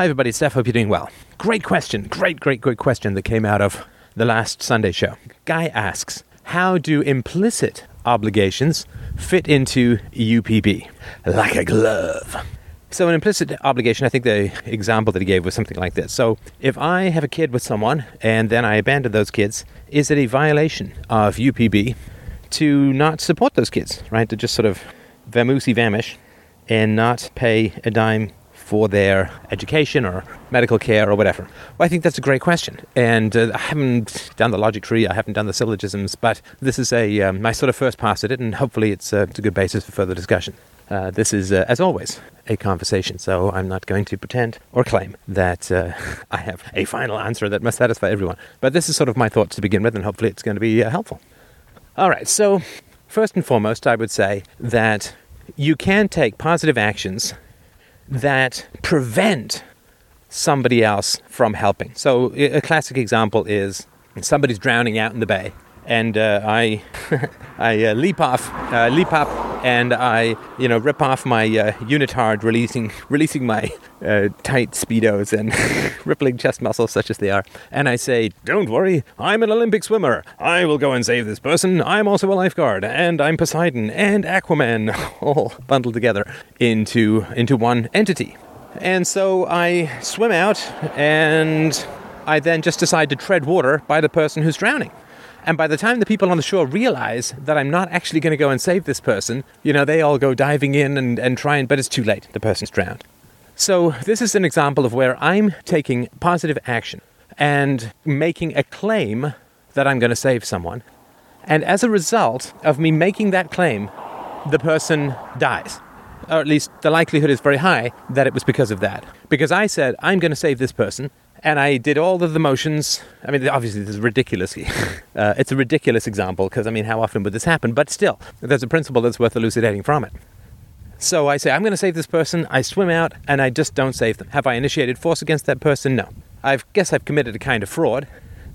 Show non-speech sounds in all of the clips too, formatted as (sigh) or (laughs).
Hi, everybody. Steph, hope you're doing well. Great question. Great, great, great question that came out of the last Sunday show. Guy asks, How do implicit obligations fit into UPB? Like a glove. So, an implicit obligation, I think the example that he gave was something like this. So, if I have a kid with someone and then I abandon those kids, is it a violation of UPB to not support those kids, right? To just sort of vamoosey vamish and not pay a dime for their education or medical care or whatever? Well, I think that's a great question. And uh, I haven't done the logic tree, I haven't done the syllogisms, but this is a um, my sort of first pass at it, and hopefully it's, uh, it's a good basis for further discussion. Uh, this is, uh, as always, a conversation, so I'm not going to pretend or claim that uh, (laughs) I have a final answer that must satisfy everyone. But this is sort of my thoughts to begin with, and hopefully it's going to be uh, helpful. All right, so first and foremost, I would say that you can take positive actions that prevent somebody else from helping. So, a classic example is somebody's drowning out in the bay, and uh, I, (laughs) I uh, leap off, uh, leap up, and I, you know, rip off my uh, unitard, releasing, (laughs) releasing my uh, tight speedos and (laughs) rippling chest muscles, such as they are, and I say, "Don't worry, I'm an Olympic swimmer. I will go and save this person. I'm also a lifeguard, and I'm Poseidon and Aquaman, all bundled together into into one entity." And so I swim out, and I then just decide to tread water by the person who's drowning. And by the time the people on the shore realize that I'm not actually going to go and save this person, you know, they all go diving in and, and try and, but it's too late. The person's drowned. So this is an example of where I'm taking positive action and making a claim that I'm going to save someone. And as a result of me making that claim, the person dies. Or at least the likelihood is very high that it was because of that. Because I said, I'm going to save this person, and I did all of the motions. I mean, obviously, this is ridiculous. (laughs) uh, it's a ridiculous example because, I mean, how often would this happen? But still, there's a principle that's worth elucidating from it. So I say, I'm going to save this person. I swim out and I just don't save them. Have I initiated force against that person? No. I guess I've committed a kind of fraud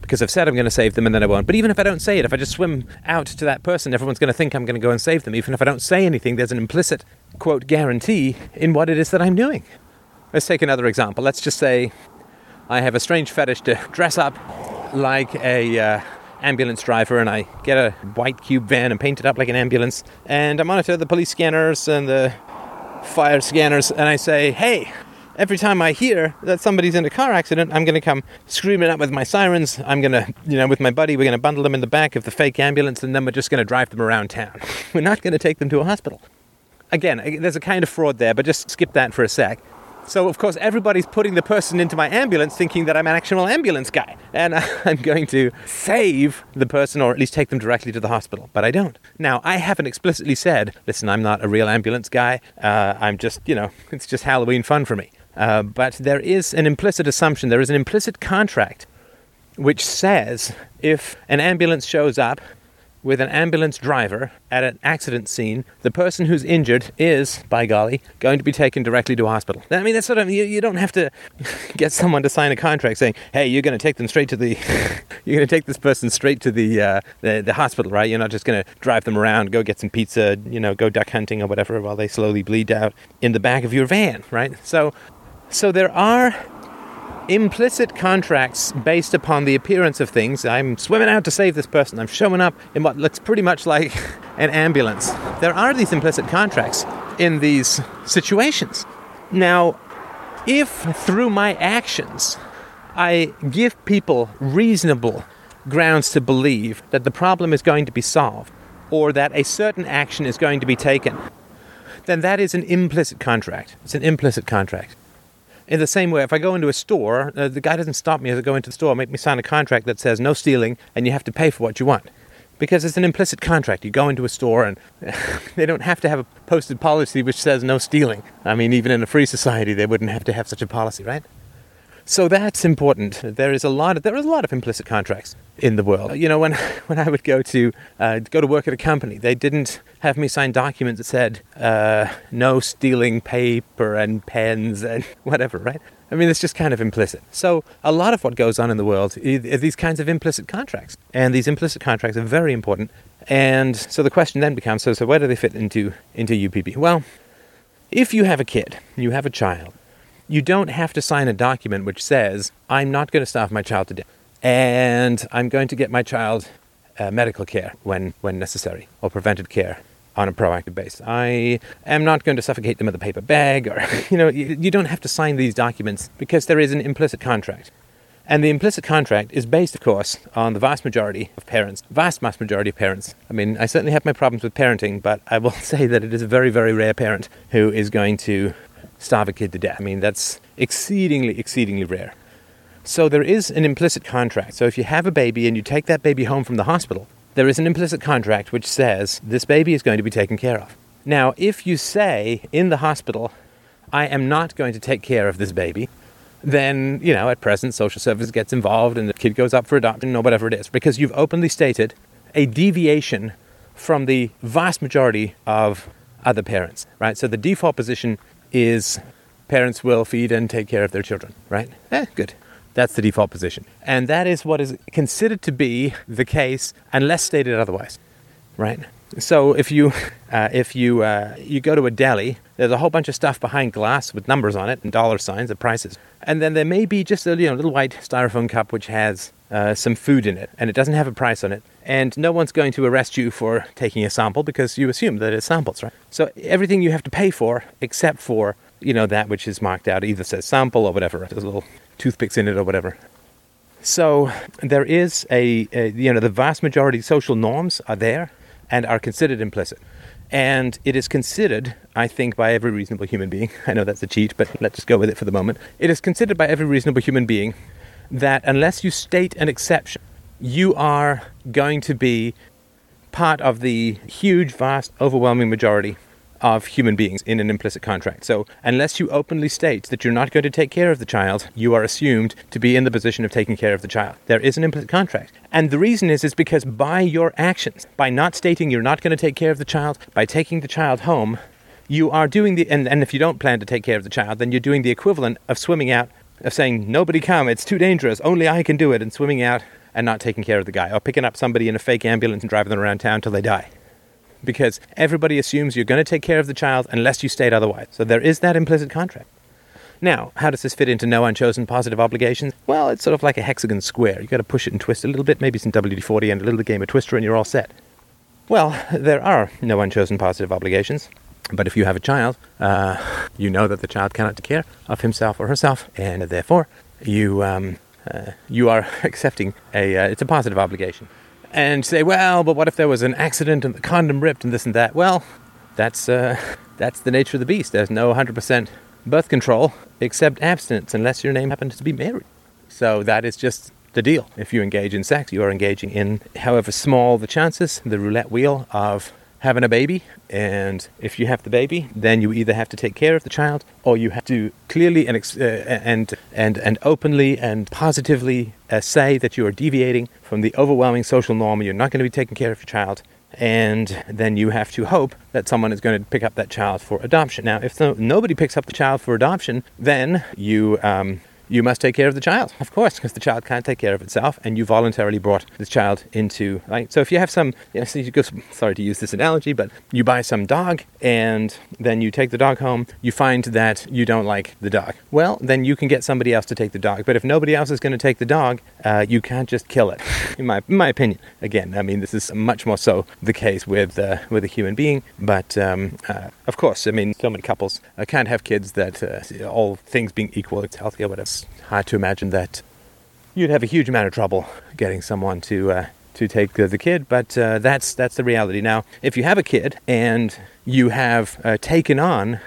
because I've said I'm going to save them and then I won't. But even if I don't say it, if I just swim out to that person, everyone's going to think I'm going to go and save them. Even if I don't say anything, there's an implicit, quote, guarantee in what it is that I'm doing. Let's take another example. Let's just say I have a strange fetish to dress up like a uh, ambulance driver, and I get a white cube van and paint it up like an ambulance, and I monitor the police scanners and the fire scanners, and I say, "Hey." Every time I hear that somebody's in a car accident, I'm going to come screaming up with my sirens. I'm going to, you know, with my buddy, we're going to bundle them in the back of the fake ambulance and then we're just going to drive them around town. (laughs) We're not going to take them to a hospital. Again, there's a kind of fraud there, but just skip that for a sec. So, of course, everybody's putting the person into my ambulance thinking that I'm an actual ambulance guy. And (laughs) I'm going to save the person or at least take them directly to the hospital. But I don't. Now, I haven't explicitly said, listen, I'm not a real ambulance guy. Uh, I'm just, you know, (laughs) it's just Halloween fun for me. Uh, but there is an implicit assumption, there is an implicit contract which says if an ambulance shows up with an ambulance driver at an accident scene, the person who's injured is, by golly, going to be taken directly to a hospital. I mean, that's sort of, you, you don't have to (laughs) get someone to sign a contract saying, hey, you're going to take them straight to the, (laughs) you're going to take this person straight to the, uh, the, the hospital, right? You're not just going to drive them around, go get some pizza, you know, go duck hunting or whatever while they slowly bleed out in the back of your van, right? So, so there are implicit contracts based upon the appearance of things. I'm swimming out to save this person. I'm showing up in what looks pretty much like (laughs) an ambulance. There are these implicit contracts in these situations. Now, if through my actions I give people reasonable grounds to believe that the problem is going to be solved or that a certain action is going to be taken, then that is an implicit contract. It's an implicit contract. In the same way, if I go into a store, uh, the guy doesn't stop me as I go into the store, make me sign a contract that says no stealing and you have to pay for what you want. Because it's an implicit contract. You go into a store and (laughs) they don't have to have a posted policy which says no stealing. I mean, even in a free society, they wouldn't have to have such a policy, right? So that's important. There is a lot of there is a lot of implicit contracts in the world. You know, when (laughs) when I would go to uh, go to work at a company, they didn't have me sign documents that said uh, no stealing paper and pens and (laughs) whatever, right? I mean, it's just kind of implicit. So a lot of what goes on in the world are these kinds of implicit contracts, and these implicit contracts are very important. And so the question then becomes: so, so where do they fit into into UPB? Well, if you have a kid, you have a child you don't have to sign a document which says, I'm not going to starve my child to death, and I'm going to get my child uh, medical care when, when necessary, or preventive care on a proactive basis. I am not going to suffocate them with a paper bag, or, (laughs) you know, you, you don't have to sign these documents because there is an implicit contract. And the implicit contract is based, of course, on the vast majority of parents, vast, vast majority of parents. I mean, I certainly have my problems with parenting, but I will (laughs) say that it is a very, very rare parent who is going to starve a kid to death. I mean, that's exceedingly, exceedingly rare. So there is an implicit contract. So if you have a baby and you take that baby home from the hospital, there is an implicit contract which says this baby is going to be taken care of. Now, if you say in the hospital, I am not going to take care of this baby, then, you know, at present, social service gets involved and the kid goes up for adoption or whatever it is, because you've openly stated a deviation from the vast majority of other parents, right? So the default position is parents will feed and take care of their children, right? Eh, good. That's the default position. And that is what is considered to be the case unless stated otherwise, right? So if you (laughs) uh, if you uh, you go to a deli, there's a whole bunch of stuff behind glass with numbers on it and dollar signs and prices, and then there may be just a you know, little white styrofoam cup which has uh, some food in it, and it doesn't have a price on it, and no one's going to arrest you for taking a sample because you assume that it's samples, right? So everything you have to pay for, except for you know that which is marked out, either says sample or whatever, there's little toothpicks in it or whatever. So there is a, a you know the vast majority social norms are there and are considered implicit. And it is considered, I think, by every reasonable human being. (laughs) I know that's a cheat, but let's just go with it for the moment. It is considered by every reasonable human being that unless you state an exception, you are going to be part of the huge, vast, overwhelming majority of human beings in an implicit contract. So, unless you openly state that you're not going to take care of the child, you are assumed to be in the position of taking care of the child. There is an implicit contract. And the reason is is because by your actions, by not stating you're not going to take care of the child, by taking the child home, you are doing the and, and if you don't plan to take care of the child, then you're doing the equivalent of swimming out of saying, Nobody come, it's too dangerous, only I can do it, and swimming out and not taking care of the guy, or picking up somebody in a fake ambulance and driving them around town till they die because everybody assumes you're going to take care of the child unless you state otherwise. So there is that implicit contract. Now, how does this fit into no unchosen positive obligations? Well, it's sort of like a hexagon square. You've got to push it and twist a little bit, maybe some WD 40 and a little game of Twister, and you're all set. Well, there are no unchosen positive obligations. But if you have a child, uh, you know that the child cannot take care of himself or herself, and therefore you um, uh, you are (laughs) accepting a uh, it's a positive obligation and say, well, but what if there was an accident and the condom ripped and this and that? Well, that's uh, that's the nature of the beast. There's no 100% birth control except abstinence, unless your name happens to be Mary. So that is just the deal. If you engage in sex, you are engaging in, however small the chances, the roulette wheel of having a baby. And if you have the baby, then you either have to take care of the child or you have to clearly and, uh, and, and, and openly and positively uh, say that you are deviating from the overwhelming social norm. You're not going to be taking care of your child. And then you have to hope that someone is going to pick up that child for adoption. Now, if nobody picks up the child for adoption, then you um, you must take care of the child, of course, because the child can't take care of itself, and you voluntarily brought the child into. Right? So if you have some, you know, so you go, sorry to use this analogy, but you buy some dog, and then you take the dog home, you find that you don't like the dog. Well, then you can get somebody else to take the dog. But if nobody else is going to take the dog, uh, you can't just kill it. (laughs) In my, in my opinion, again, I mean, this is much more so the case with uh, with a human being. But um, uh, of course, I mean, so many couples uh, can't have kids that uh, all things being equal, it's healthy or whatever hard to imagine that you'd have a huge amount of trouble getting someone to uh, to take the, the kid, but uh, that's that's the reality. Now, if you have a kid and you have uh, taken on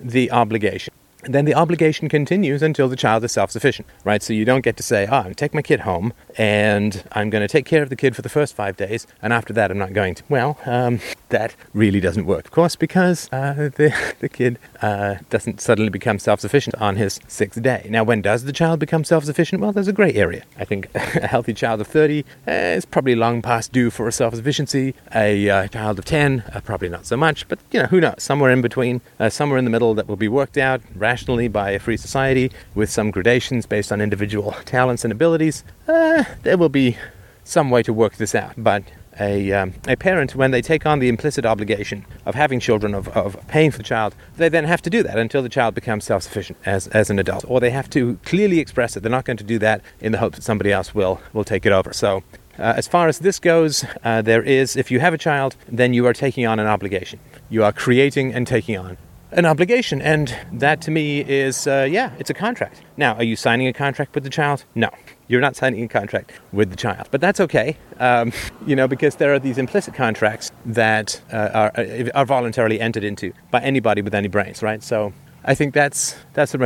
the obligation then the obligation continues until the child is self sufficient, right? So you don't get to say, oh, I'm going to take my kid home and I'm going to take care of the kid for the first five days, and after that, I'm not going to. Well, um, that really doesn't work, of course, because uh, (laughs) the, the kid uh, doesn't suddenly become self sufficient on his sixth day. Now, when does the child become self sufficient? Well, there's a grey area. I think (laughs) a healthy child of 30 uh, is probably long past due for self sufficiency. A uh, child of 10, uh, probably not so much, but you know, who knows? Somewhere in between, uh, somewhere in the middle that will be worked out rationally by a free society with some gradations based on individual (laughs) talents and abilities, uh, there will be some way to work this out. But a, um, a parent, when they take on the implicit obligation of having children, of, of paying for the child, they then have to do that until the child becomes self sufficient as, as an adult. Or they have to clearly express it. They're not going to do that in the hope that somebody else will, will take it over. So, uh, as far as this goes, uh, there is, if you have a child, then you are taking on an obligation. You are creating and taking on an obligation. And that to me is, uh, yeah, it's a contract. Now, are you signing a contract with the child? No. You're not signing a contract with the child. But that's okay, um, (laughs) you know, because there are these implicit contracts that uh, are, uh, are voluntarily entered into by anybody with any brains, right? So I think that's that's the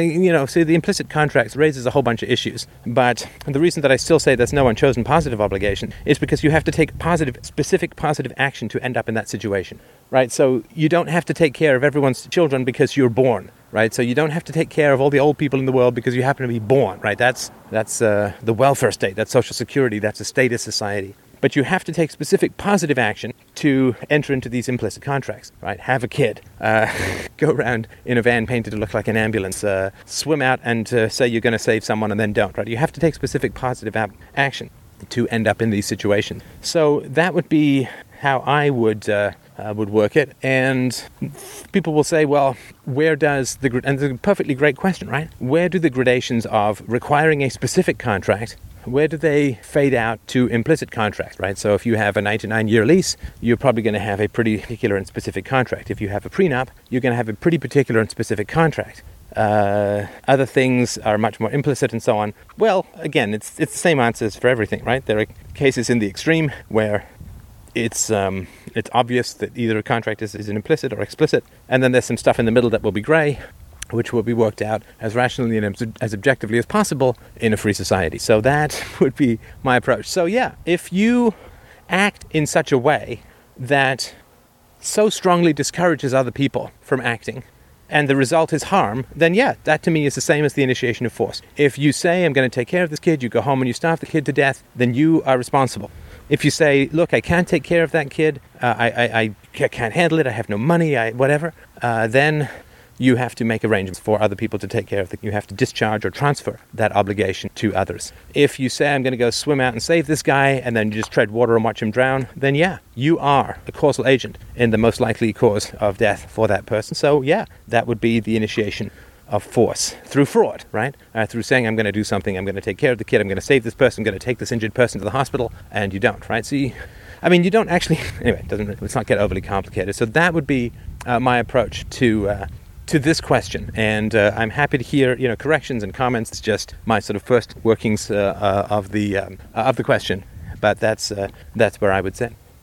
you know. See, the implicit contracts raises a whole bunch of issues, but the reason that I still say there's no unchosen positive obligation is because you have to take positive, specific positive action to end up in that situation, right? So you don't have to take care of everyone's children because you're born, right? So you don't have to take care of all the old people in the world because you happen to be born, right? That's that's uh, the welfare state, that's social security, that's a status society. But you have to take specific positive action to enter into these implicit contracts, right? Have a kid, uh, (laughs) go around in a van painted to look like an ambulance, uh, swim out and uh, say you're going to save someone and then don't, right? You have to take specific positive ab- action to end up in these situations. So that would be how I would uh, uh, would work it. And people will say, well, where does the and it's a perfectly great question, right? Where do the gradations of requiring a specific contract where do they fade out to implicit contract, right? So if you have a 99 year lease, you're probably going to have a pretty particular and specific contract. If you have a prenup, you're going to have a pretty particular and specific contract. Uh, other things are much more implicit and so on. Well, again, it's, it's the same answers for everything, right? There are cases in the extreme where it's, um, it's obvious that either a contract is, is implicit or explicit, and then there's some stuff in the middle that will be grey, which will be worked out as rationally and as objectively as possible in a free society. So that (laughs) would be my approach. So, yeah, if you act in such a way that so strongly discourages other people from acting, and the result is harm, then yeah, that to me is the same as the initiation of force. If you say, I'm going to take care of this kid, you go home and you starve the kid to death, then you are responsible. If you say, look, I can't take care of that kid, uh, I, I, I, can't handle it, I have no money, I, whatever, uh, then you have to make arrangements for other people to take care of it. You have to discharge or transfer that obligation to others. If you say, I'm going to go swim out and save this guy, and then you just tread water and watch him drown, then yeah, you are a causal agent in the most likely cause of death for that person. So yeah, that would be the initiation of force through fraud, right? Uh, through saying, I'm going to do something, I'm going to take care of the kid, I'm going to save this person, I'm going to take this injured person to the hospital, and you don't, right? You, I mean, you don't actually, (laughs) anyway, it doesn't, let's not get overly complicated. So, that would be uh, my approach to uh, to this question, and uh, I'm happy to hear you know corrections and comments. It's just my sort of first workings uh, uh, of the um, of the question, but that's uh, that's where I would say.